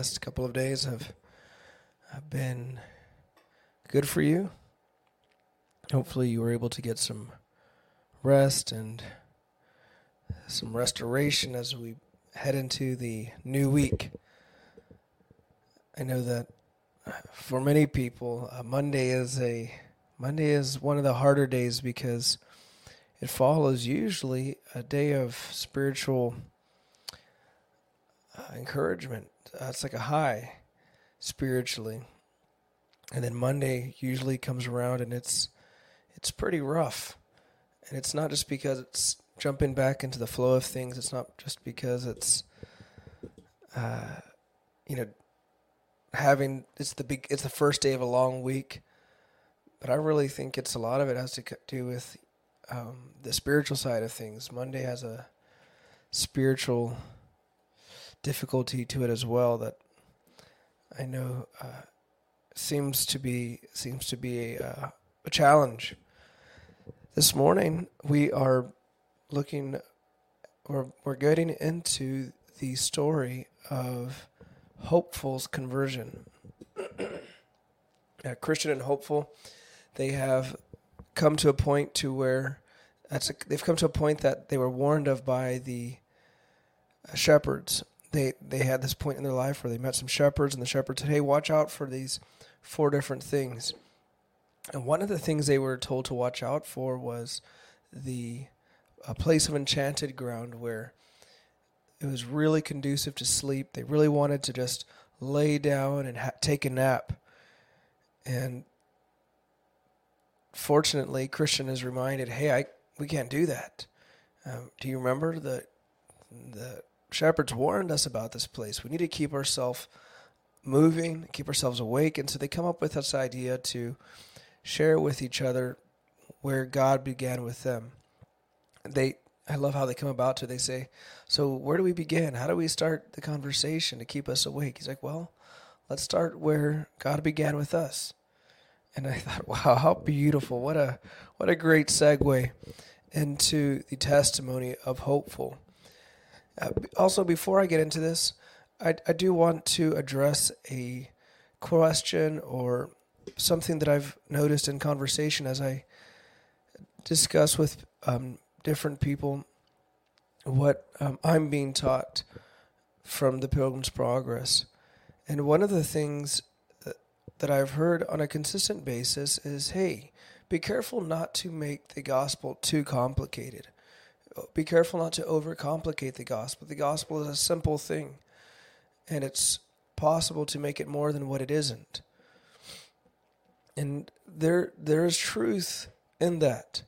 past couple of days have, have been good for you. Hopefully, you were able to get some rest and some restoration as we head into the new week. I know that for many people, uh, Monday is a Monday is one of the harder days because it follows usually a day of spiritual uh, encouragement. Uh, it's like a high spiritually, and then Monday usually comes around and it's it's pretty rough, and it's not just because it's jumping back into the flow of things. It's not just because it's uh, you know having it's the big it's the first day of a long week, but I really think it's a lot of it has to do with um, the spiritual side of things. Monday has a spiritual difficulty to it as well that I know uh, seems to be seems to be a, uh, a challenge. This morning we are looking, we're we're getting into the story of Hopeful's conversion. Christian and Hopeful, they have come to a point to where that's a, they've come to a point that they were warned of by the uh, shepherds they they had this point in their life where they met some shepherds, and the shepherds said, "Hey, watch out for these four different things." And one of the things they were told to watch out for was the a place of enchanted ground where it was really conducive to sleep. They really wanted to just lay down and ha- take a nap. And fortunately, Christian is reminded, "Hey, I we can't do that." Um, do you remember the the shepherds warned us about this place. We need to keep ourselves moving, keep ourselves awake. And so they come up with this idea to share with each other where God began with them. They I love how they come about to. They say, "So where do we begin? How do we start the conversation to keep us awake?" He's like, "Well, let's start where God began with us." And I thought, "Wow, how beautiful! What a what a great segue into the testimony of hopeful." Uh, also, before I get into this, I, I do want to address a question or something that I've noticed in conversation as I discuss with um, different people what um, I'm being taught from the Pilgrim's Progress. And one of the things that, that I've heard on a consistent basis is hey, be careful not to make the gospel too complicated be careful not to overcomplicate the gospel. The gospel is a simple thing, and it's possible to make it more than what it isn't. And there, there is truth in that.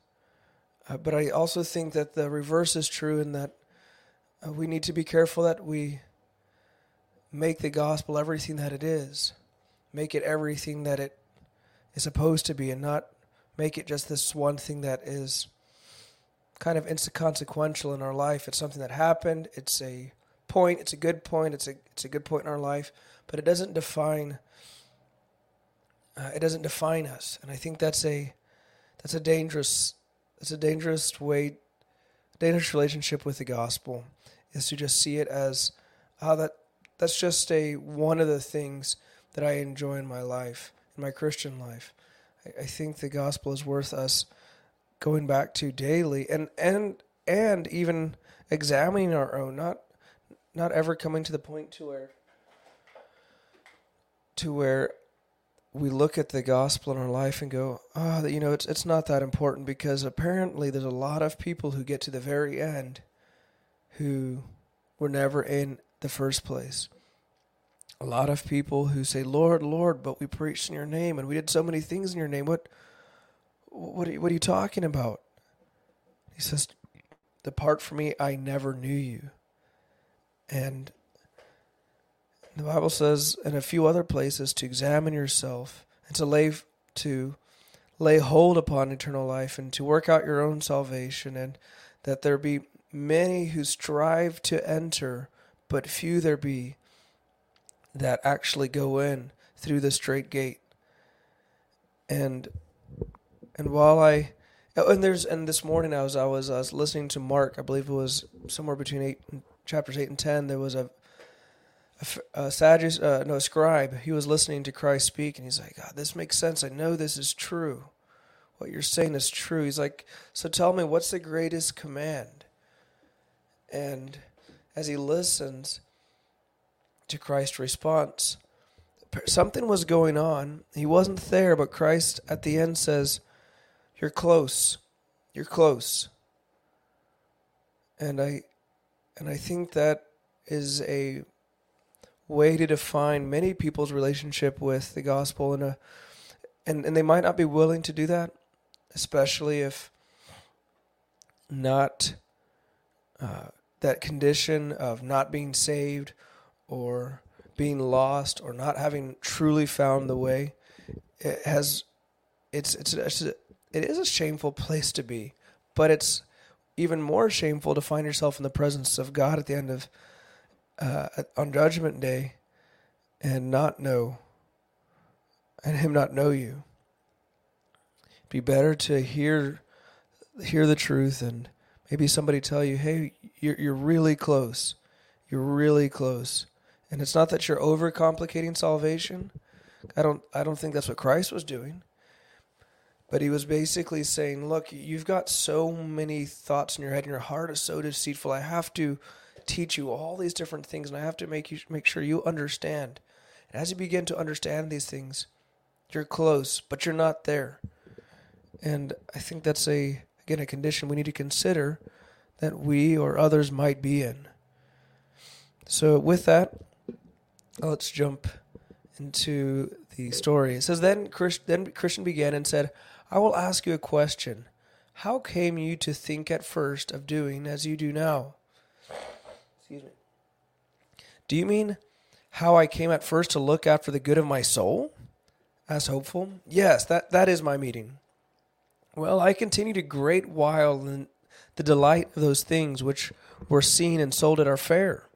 Uh, but I also think that the reverse is true in that uh, we need to be careful that we make the gospel everything that it is, make it everything that it is supposed to be, and not make it just this one thing that is kind of inconsequential in our life. It's something that happened. It's a point. It's a good point. It's a it's a good point in our life, but it doesn't define. Uh, it doesn't define us, and I think that's a that's a dangerous that's a dangerous way, dangerous relationship with the gospel, is to just see it as how that that's just a one of the things that I enjoy in my life, in my Christian life. I, I think the gospel is worth us going back to daily and and and even examining our own not not ever coming to the point to where to where we look at the gospel in our life and go, oh, you know, it's it's not that important because apparently there's a lot of people who get to the very end who were never in the first place. A lot of people who say, Lord, Lord, but we preached in your name and we did so many things in your name. What what are you, what are you talking about? He says, Depart from me, I never knew you. And the Bible says in a few other places to examine yourself and to lay to lay hold upon eternal life and to work out your own salvation and that there be many who strive to enter but few there be that actually go in through the straight gate and and while I oh, and there's and this morning I was I was I was listening to Mark. I believe it was somewhere between eight chapters eight and ten. There was a a, a Sadducee, uh, no, a scribe, he was listening to Christ speak, and he's like, God, this makes sense. I know this is true. What you're saying is true. He's like, so tell me, what's the greatest command? And as he listens to Christ's response, something was going on. He wasn't there, but Christ at the end says, You're close. You're close. And I and I think that is a way to define many people's relationship with the gospel and a and, and they might not be willing to do that, especially if not uh, that condition of not being saved or being lost or not having truly found the way it has it's it's, it's a, it is a shameful place to be but it's even more shameful to find yourself in the presence of God at the end of uh, on judgment day and not know and him not know you be better to hear hear the truth and maybe somebody tell you hey you're you're really close you're really close and it's not that you're overcomplicating salvation. I don't I don't think that's what Christ was doing. But he was basically saying, look, you've got so many thoughts in your head and your heart is so deceitful. I have to teach you all these different things and I have to make you make sure you understand. And as you begin to understand these things, you're close, but you're not there. And I think that's a again a condition we need to consider that we or others might be in. So with that, let's jump into the story. It says, then, Christ, then Christian began and said, I will ask you a question. How came you to think at first of doing as you do now? Excuse me. Do you mean how I came at first to look after the good of my soul? asked Hopeful. Yes, that, that is my meaning. Well, I continued a great while in the delight of those things which were seen and sold at our fair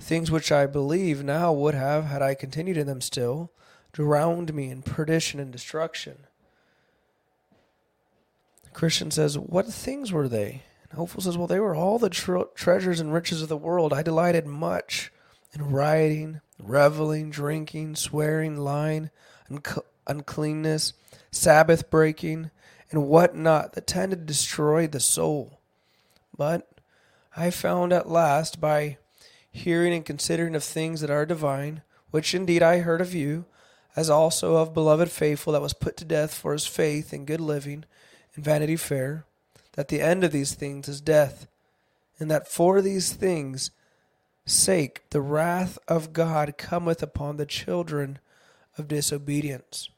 things which I believe now would have, had I continued in them still, drowned me in perdition and destruction. The Christian says, What things were they? And Hopeful says, Well, they were all the tre- treasures and riches of the world. I delighted much in rioting, reveling, drinking, swearing, lying, unc- uncleanness, Sabbath breaking, and what not that tended to destroy the soul. But I found at last by hearing and considering of things that are divine, which indeed I heard of you, as also of beloved faithful that was put to death for his faith and good living and vanity fair, that the end of these things is death, and that for these things sake the wrath of God cometh upon the children of disobedience.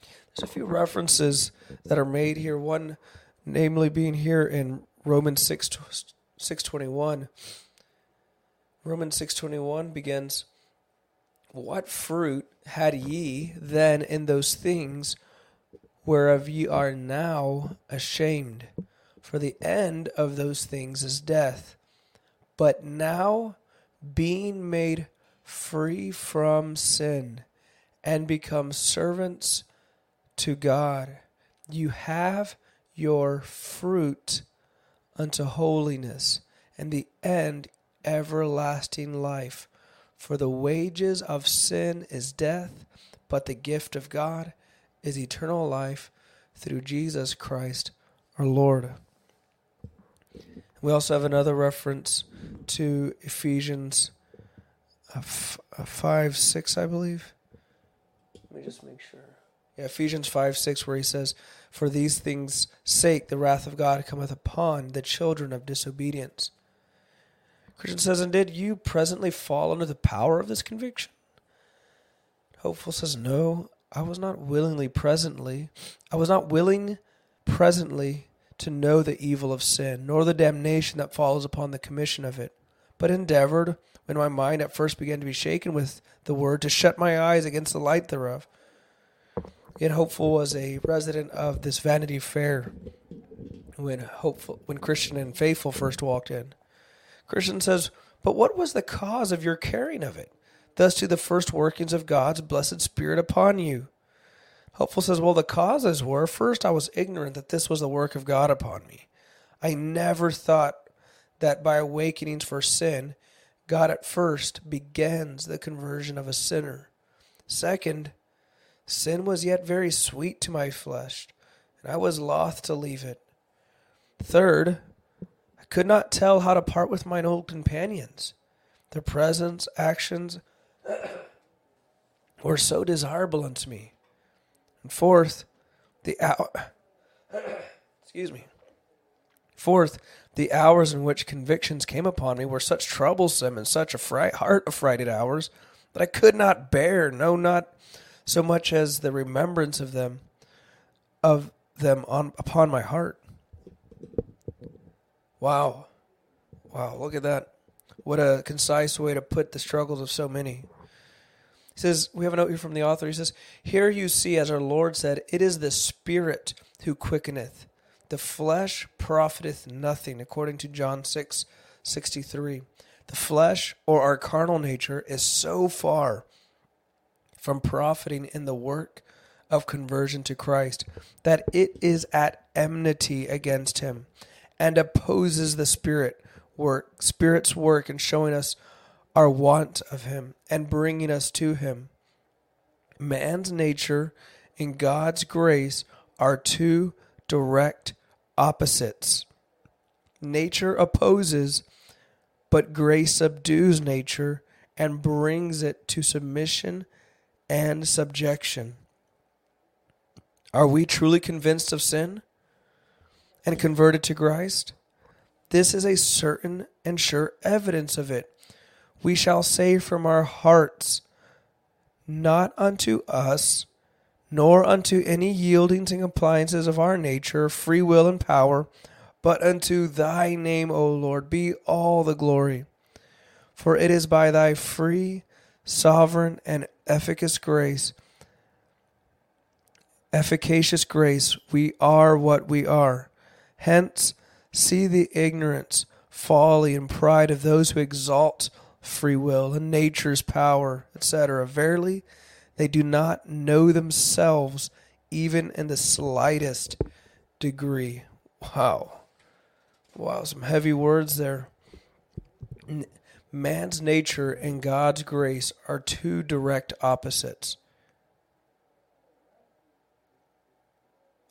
There's a few references that are made here, one namely being here in Romans 6 621 Romans 6:21 begins What fruit had ye then in those things whereof ye are now ashamed for the end of those things is death but now being made free from sin and become servants to God you have your fruit unto holiness and the end everlasting life. For the wages of sin is death, but the gift of God is eternal life through Jesus Christ our Lord. We also have another reference to Ephesians uh, uh, 5 6, I believe. Let me just make sure. Yeah, Ephesians 5 6, where he says, For these things' sake the wrath of God cometh upon the children of disobedience. Christian says, And did you presently fall under the power of this conviction? Hopeful says, No, I was not willingly presently. I was not willing presently to know the evil of sin, nor the damnation that follows upon the commission of it, but endeavored, when my mind at first began to be shaken with the word, to shut my eyes against the light thereof. Yet Hopeful was a resident of this Vanity Fair when hopeful when Christian and Faithful first walked in. Christian says, But what was the cause of your caring of it? Thus to the first workings of God's blessed Spirit upon you. Hopeful says, Well, the causes were first, I was ignorant that this was the work of God upon me. I never thought that by awakenings for sin, God at first begins the conversion of a sinner. Second, sin was yet very sweet to my flesh, and I was loth to leave it. Third, could not tell how to part with mine old companions. Their presence, actions were so desirable unto me. And fourth, the hour excuse me. Fourth, the hours in which convictions came upon me were such troublesome and such a heart affrighted hours that I could not bear, no, not so much as the remembrance of them, of them on upon my heart. Wow, wow! Look at that. What a concise way to put the struggles of so many. He says, we have a note here from the author. He says, Here you see, as our Lord said, it is the Spirit who quickeneth. The flesh profiteth nothing, according to John 6 63. The flesh, or our carnal nature, is so far from profiting in the work of conversion to Christ that it is at enmity against him and opposes the spirit work spirit's work in showing us our want of him and bringing us to him man's nature and God's grace are two direct opposites. Nature opposes, but grace subdues nature and brings it to submission and subjection. Are we truly convinced of sin and converted to Christ? This is a certain and sure evidence of it. We shall say from our hearts, Not unto us nor unto any yieldings and compliances of our nature, free will and power, but unto thy name, O Lord, be all the glory. For it is by thy free, sovereign, and efficacious grace, efficacious grace, we are what we are. Hence, see the ignorance, folly, and pride of those who exalt free will and nature's power, etc. Verily, they do not know themselves even in the slightest degree. Wow. Wow, some heavy words there. Man's nature and God's grace are two direct opposites.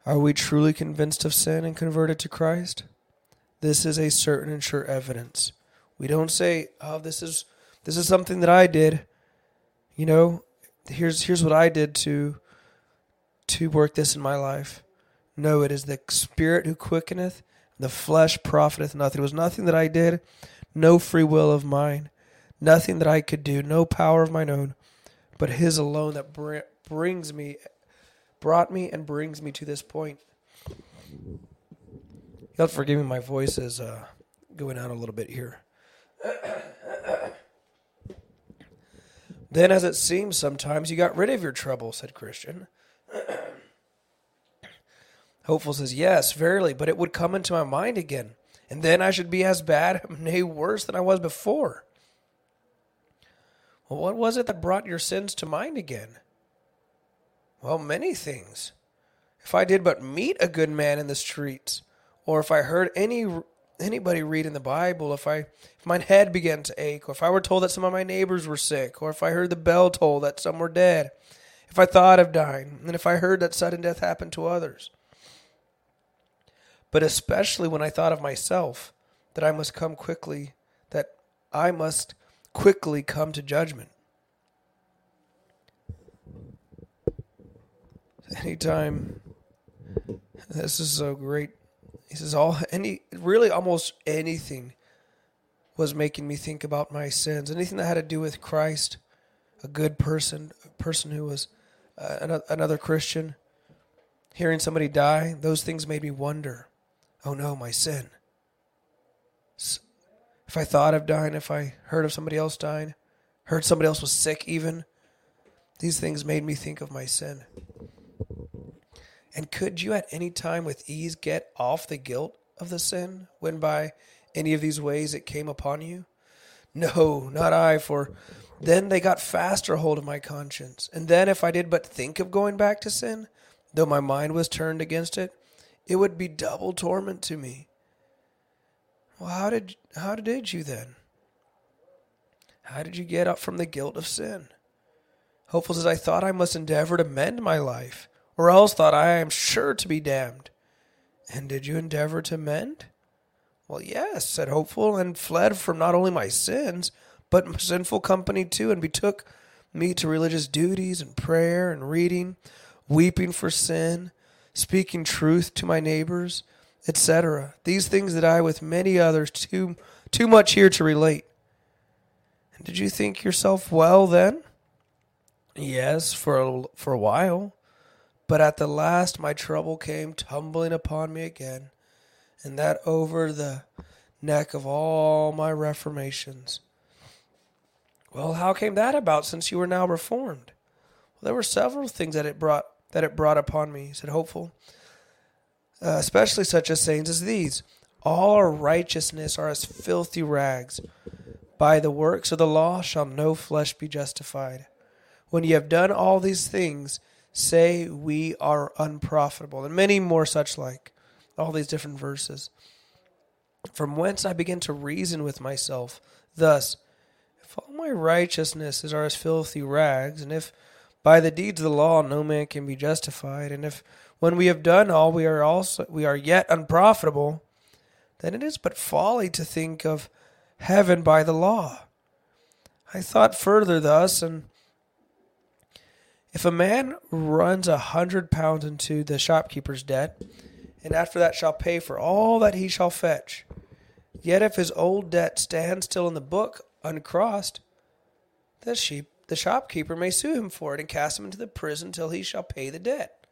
Are we truly convinced of sin and converted to Christ? This is a certain and sure evidence. We don't say, "Oh, this is this is something that I did." You know, here's here's what I did to to work this in my life. No, it is the spirit who quickeneth, the flesh profiteth nothing. It was nothing that I did, no free will of mine, nothing that I could do, no power of mine own, but his alone that br- brings me brought me and brings me to this point. You'll forgive me my voice is uh, going out a little bit here. Then, as it seems sometimes, you got rid of your trouble, said Christian. Hopeful says, Yes, verily, but it would come into my mind again, and then I should be as bad, nay, worse than I was before. Well, what was it that brought your sins to mind again? Well, many things. If I did but meet a good man in the streets, or if I heard any anybody read in the Bible, if I if my head began to ache, or if I were told that some of my neighbors were sick, or if I heard the bell toll that some were dead, if I thought of dying, and if I heard that sudden death happened to others. But especially when I thought of myself, that I must come quickly, that I must quickly come to judgment. Anytime, this is so great he says all any really almost anything was making me think about my sins. Anything that had to do with Christ, a good person, a person who was uh, another Christian, hearing somebody die, those things made me wonder. Oh no, my sin. If I thought of dying, if I heard of somebody else dying, heard somebody else was sick, even, these things made me think of my sin. And could you at any time with ease get off the guilt of the sin when by any of these ways it came upon you? No, not I, for then they got faster hold of my conscience. And then if I did but think of going back to sin, though my mind was turned against it, it would be double torment to me. Well, how did how did you then? How did you get up from the guilt of sin? Hopeful says, I thought I must endeavor to mend my life, or else thought I am sure to be damned. And did you endeavor to mend? Well, yes, said Hopeful, and fled from not only my sins, but sinful company too, and betook me to religious duties and prayer and reading, weeping for sin, speaking truth to my neighbors, etc. These things that I, with many others, too too much here to relate. And did you think yourself well then? Yes, for a, for a while. But at the last my trouble came tumbling upon me again, and that over the neck of all my reformations. Well, how came that about since you were now reformed? Well, there were several things that it brought that it brought upon me, said Hopeful. Uh, especially such as sayings as these All our righteousness are as filthy rags. By the works of the law shall no flesh be justified. When ye have done all these things, say we are unprofitable. And many more such like. All these different verses. From whence I begin to reason with myself, thus, if all my righteousnesses are as filthy rags, and if by the deeds of the law no man can be justified, and if when we have done all we are also we are yet unprofitable, then it is but folly to think of heaven by the law. I thought further thus, and if a man runs a hundred pounds into the shopkeeper's debt, and after that shall pay for all that he shall fetch, yet if his old debt stands still in the book uncrossed, the sheep the shopkeeper may sue him for it and cast him into the prison till he shall pay the debt.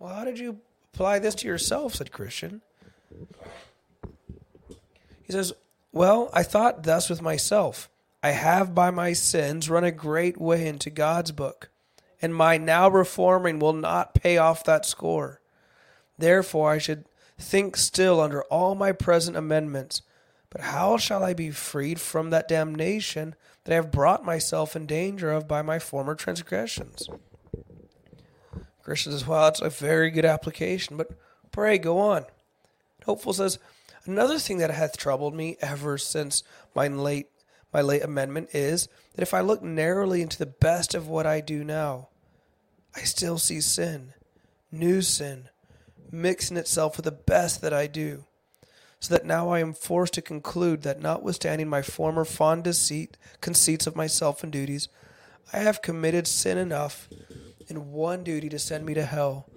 Well, how did you apply this to yourself? said Christian. He says, Well, I thought thus with myself. I have by my sins run a great way into God's book, and my now reforming will not pay off that score. Therefore, I should think still under all my present amendments. But how shall I be freed from that damnation that I have brought myself in danger of by my former transgressions? Christian says, Well, that's a very good application, but pray go on. Hopeful says, Another thing that hath troubled me ever since my late my late amendment is that if I look narrowly into the best of what I do now, I still see sin, new sin, mixing itself with the best that I do, so that now I am forced to conclude that notwithstanding my former fond deceit, conceits of myself and duties, I have committed sin enough in one duty to send me to hell,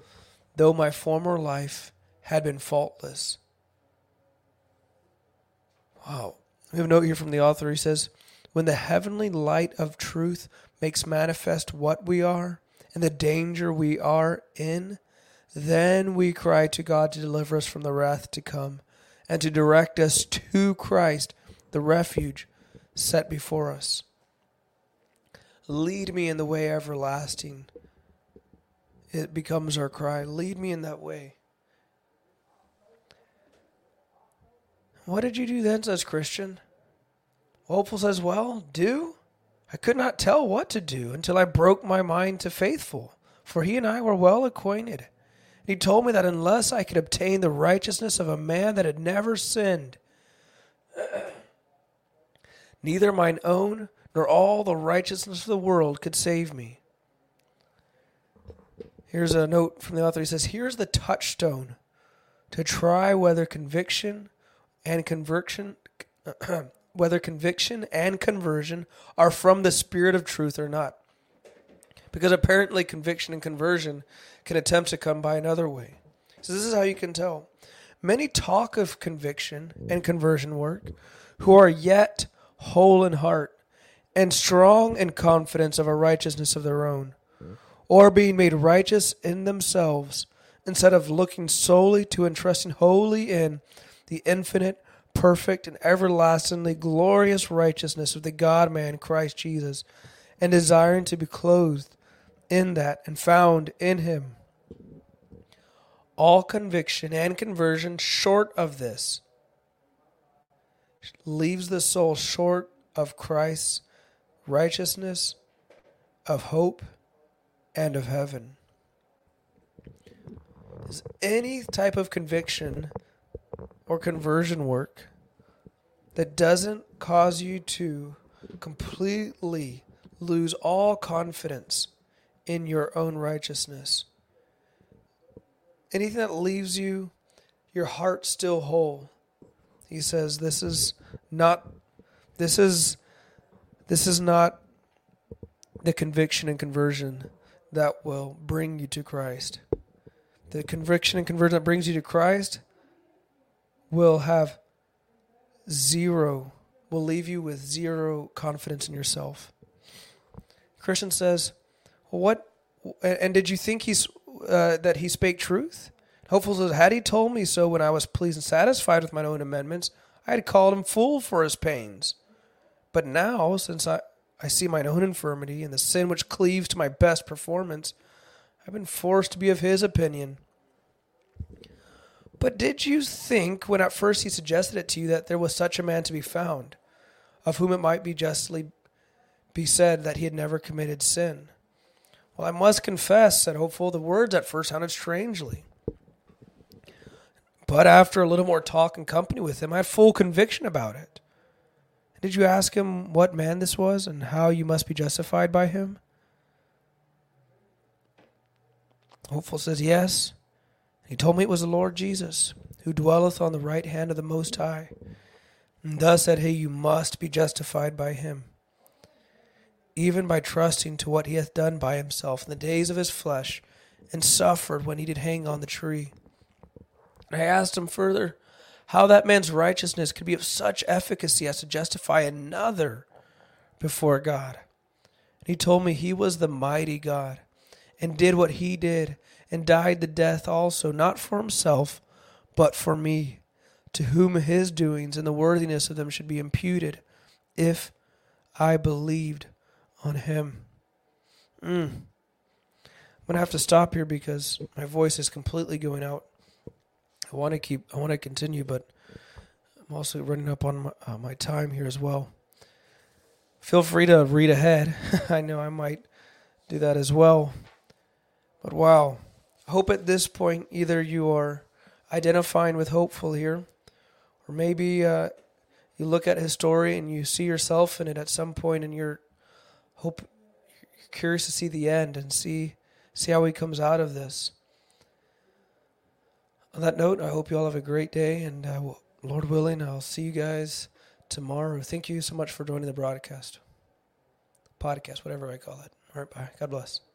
though my former life had been faultless. Wow. We have a note here from the author. He says, When the heavenly light of truth makes manifest what we are and the danger we are in, then we cry to God to deliver us from the wrath to come and to direct us to Christ, the refuge set before us. Lead me in the way everlasting. It becomes our cry. Lead me in that way. What did you do then, says Christian? Hopeful says, Well, do? I could not tell what to do until I broke my mind to faithful, for he and I were well acquainted. He told me that unless I could obtain the righteousness of a man that had never sinned, neither mine own nor all the righteousness of the world could save me. Here's a note from the author. He says, Here's the touchstone to try whether conviction and conversion whether conviction and conversion are from the spirit of truth or not. Because apparently conviction and conversion can attempt to come by another way. So this is how you can tell. Many talk of conviction and conversion work who are yet whole in heart and strong in confidence of a righteousness of their own, or being made righteous in themselves, instead of looking solely to and trusting wholly in the infinite, perfect, and everlastingly glorious righteousness of the God man Christ Jesus, and desiring to be clothed in that and found in him. All conviction and conversion short of this leaves the soul short of Christ's righteousness, of hope, and of heaven. Is any type of conviction or conversion work that doesn't cause you to completely lose all confidence in your own righteousness. Anything that leaves you, your heart still whole. He says, This is not this is this is not the conviction and conversion that will bring you to Christ. The conviction and conversion that brings you to Christ will have zero, will leave you with zero confidence in yourself. Christian says, "What? And did you think he's uh, that he spake truth?" Hopeful says, "Had he told me so when I was pleased and satisfied with mine own amendments, I had called him fool for his pains. But now, since I I see mine own infirmity and the sin which cleaves to my best performance, I've been forced to be of his opinion." But did you think, when at first he suggested it to you, that there was such a man to be found, of whom it might be justly be said that he had never committed sin? Well, I must confess, said Hopeful, the words at first sounded strangely. But after a little more talk and company with him, I had full conviction about it. Did you ask him what man this was and how you must be justified by him? Hopeful says, Yes. He told me it was the Lord Jesus, who dwelleth on the right hand of the Most High. And thus said he, You must be justified by him, even by trusting to what he hath done by himself in the days of his flesh, and suffered when he did hang on the tree. And I asked him further how that man's righteousness could be of such efficacy as to justify another before God. And he told me he was the mighty God, and did what he did and died the death also, not for himself, but for me, to whom his doings and the worthiness of them should be imputed, if I believed on him. Mm. I'm going to have to stop here because my voice is completely going out. I want to keep, I want to continue, but I'm also running up on my, uh, my time here as well. Feel free to read ahead. I know I might do that as well. But wow. Hope at this point either you are identifying with hopeful here, or maybe uh, you look at his story and you see yourself in it at some point, and you're hope you're curious to see the end and see see how he comes out of this. On that note, I hope you all have a great day, and uh, Lord willing, I'll see you guys tomorrow. Thank you so much for joining the broadcast, podcast, whatever I call it. All right, bye. God bless.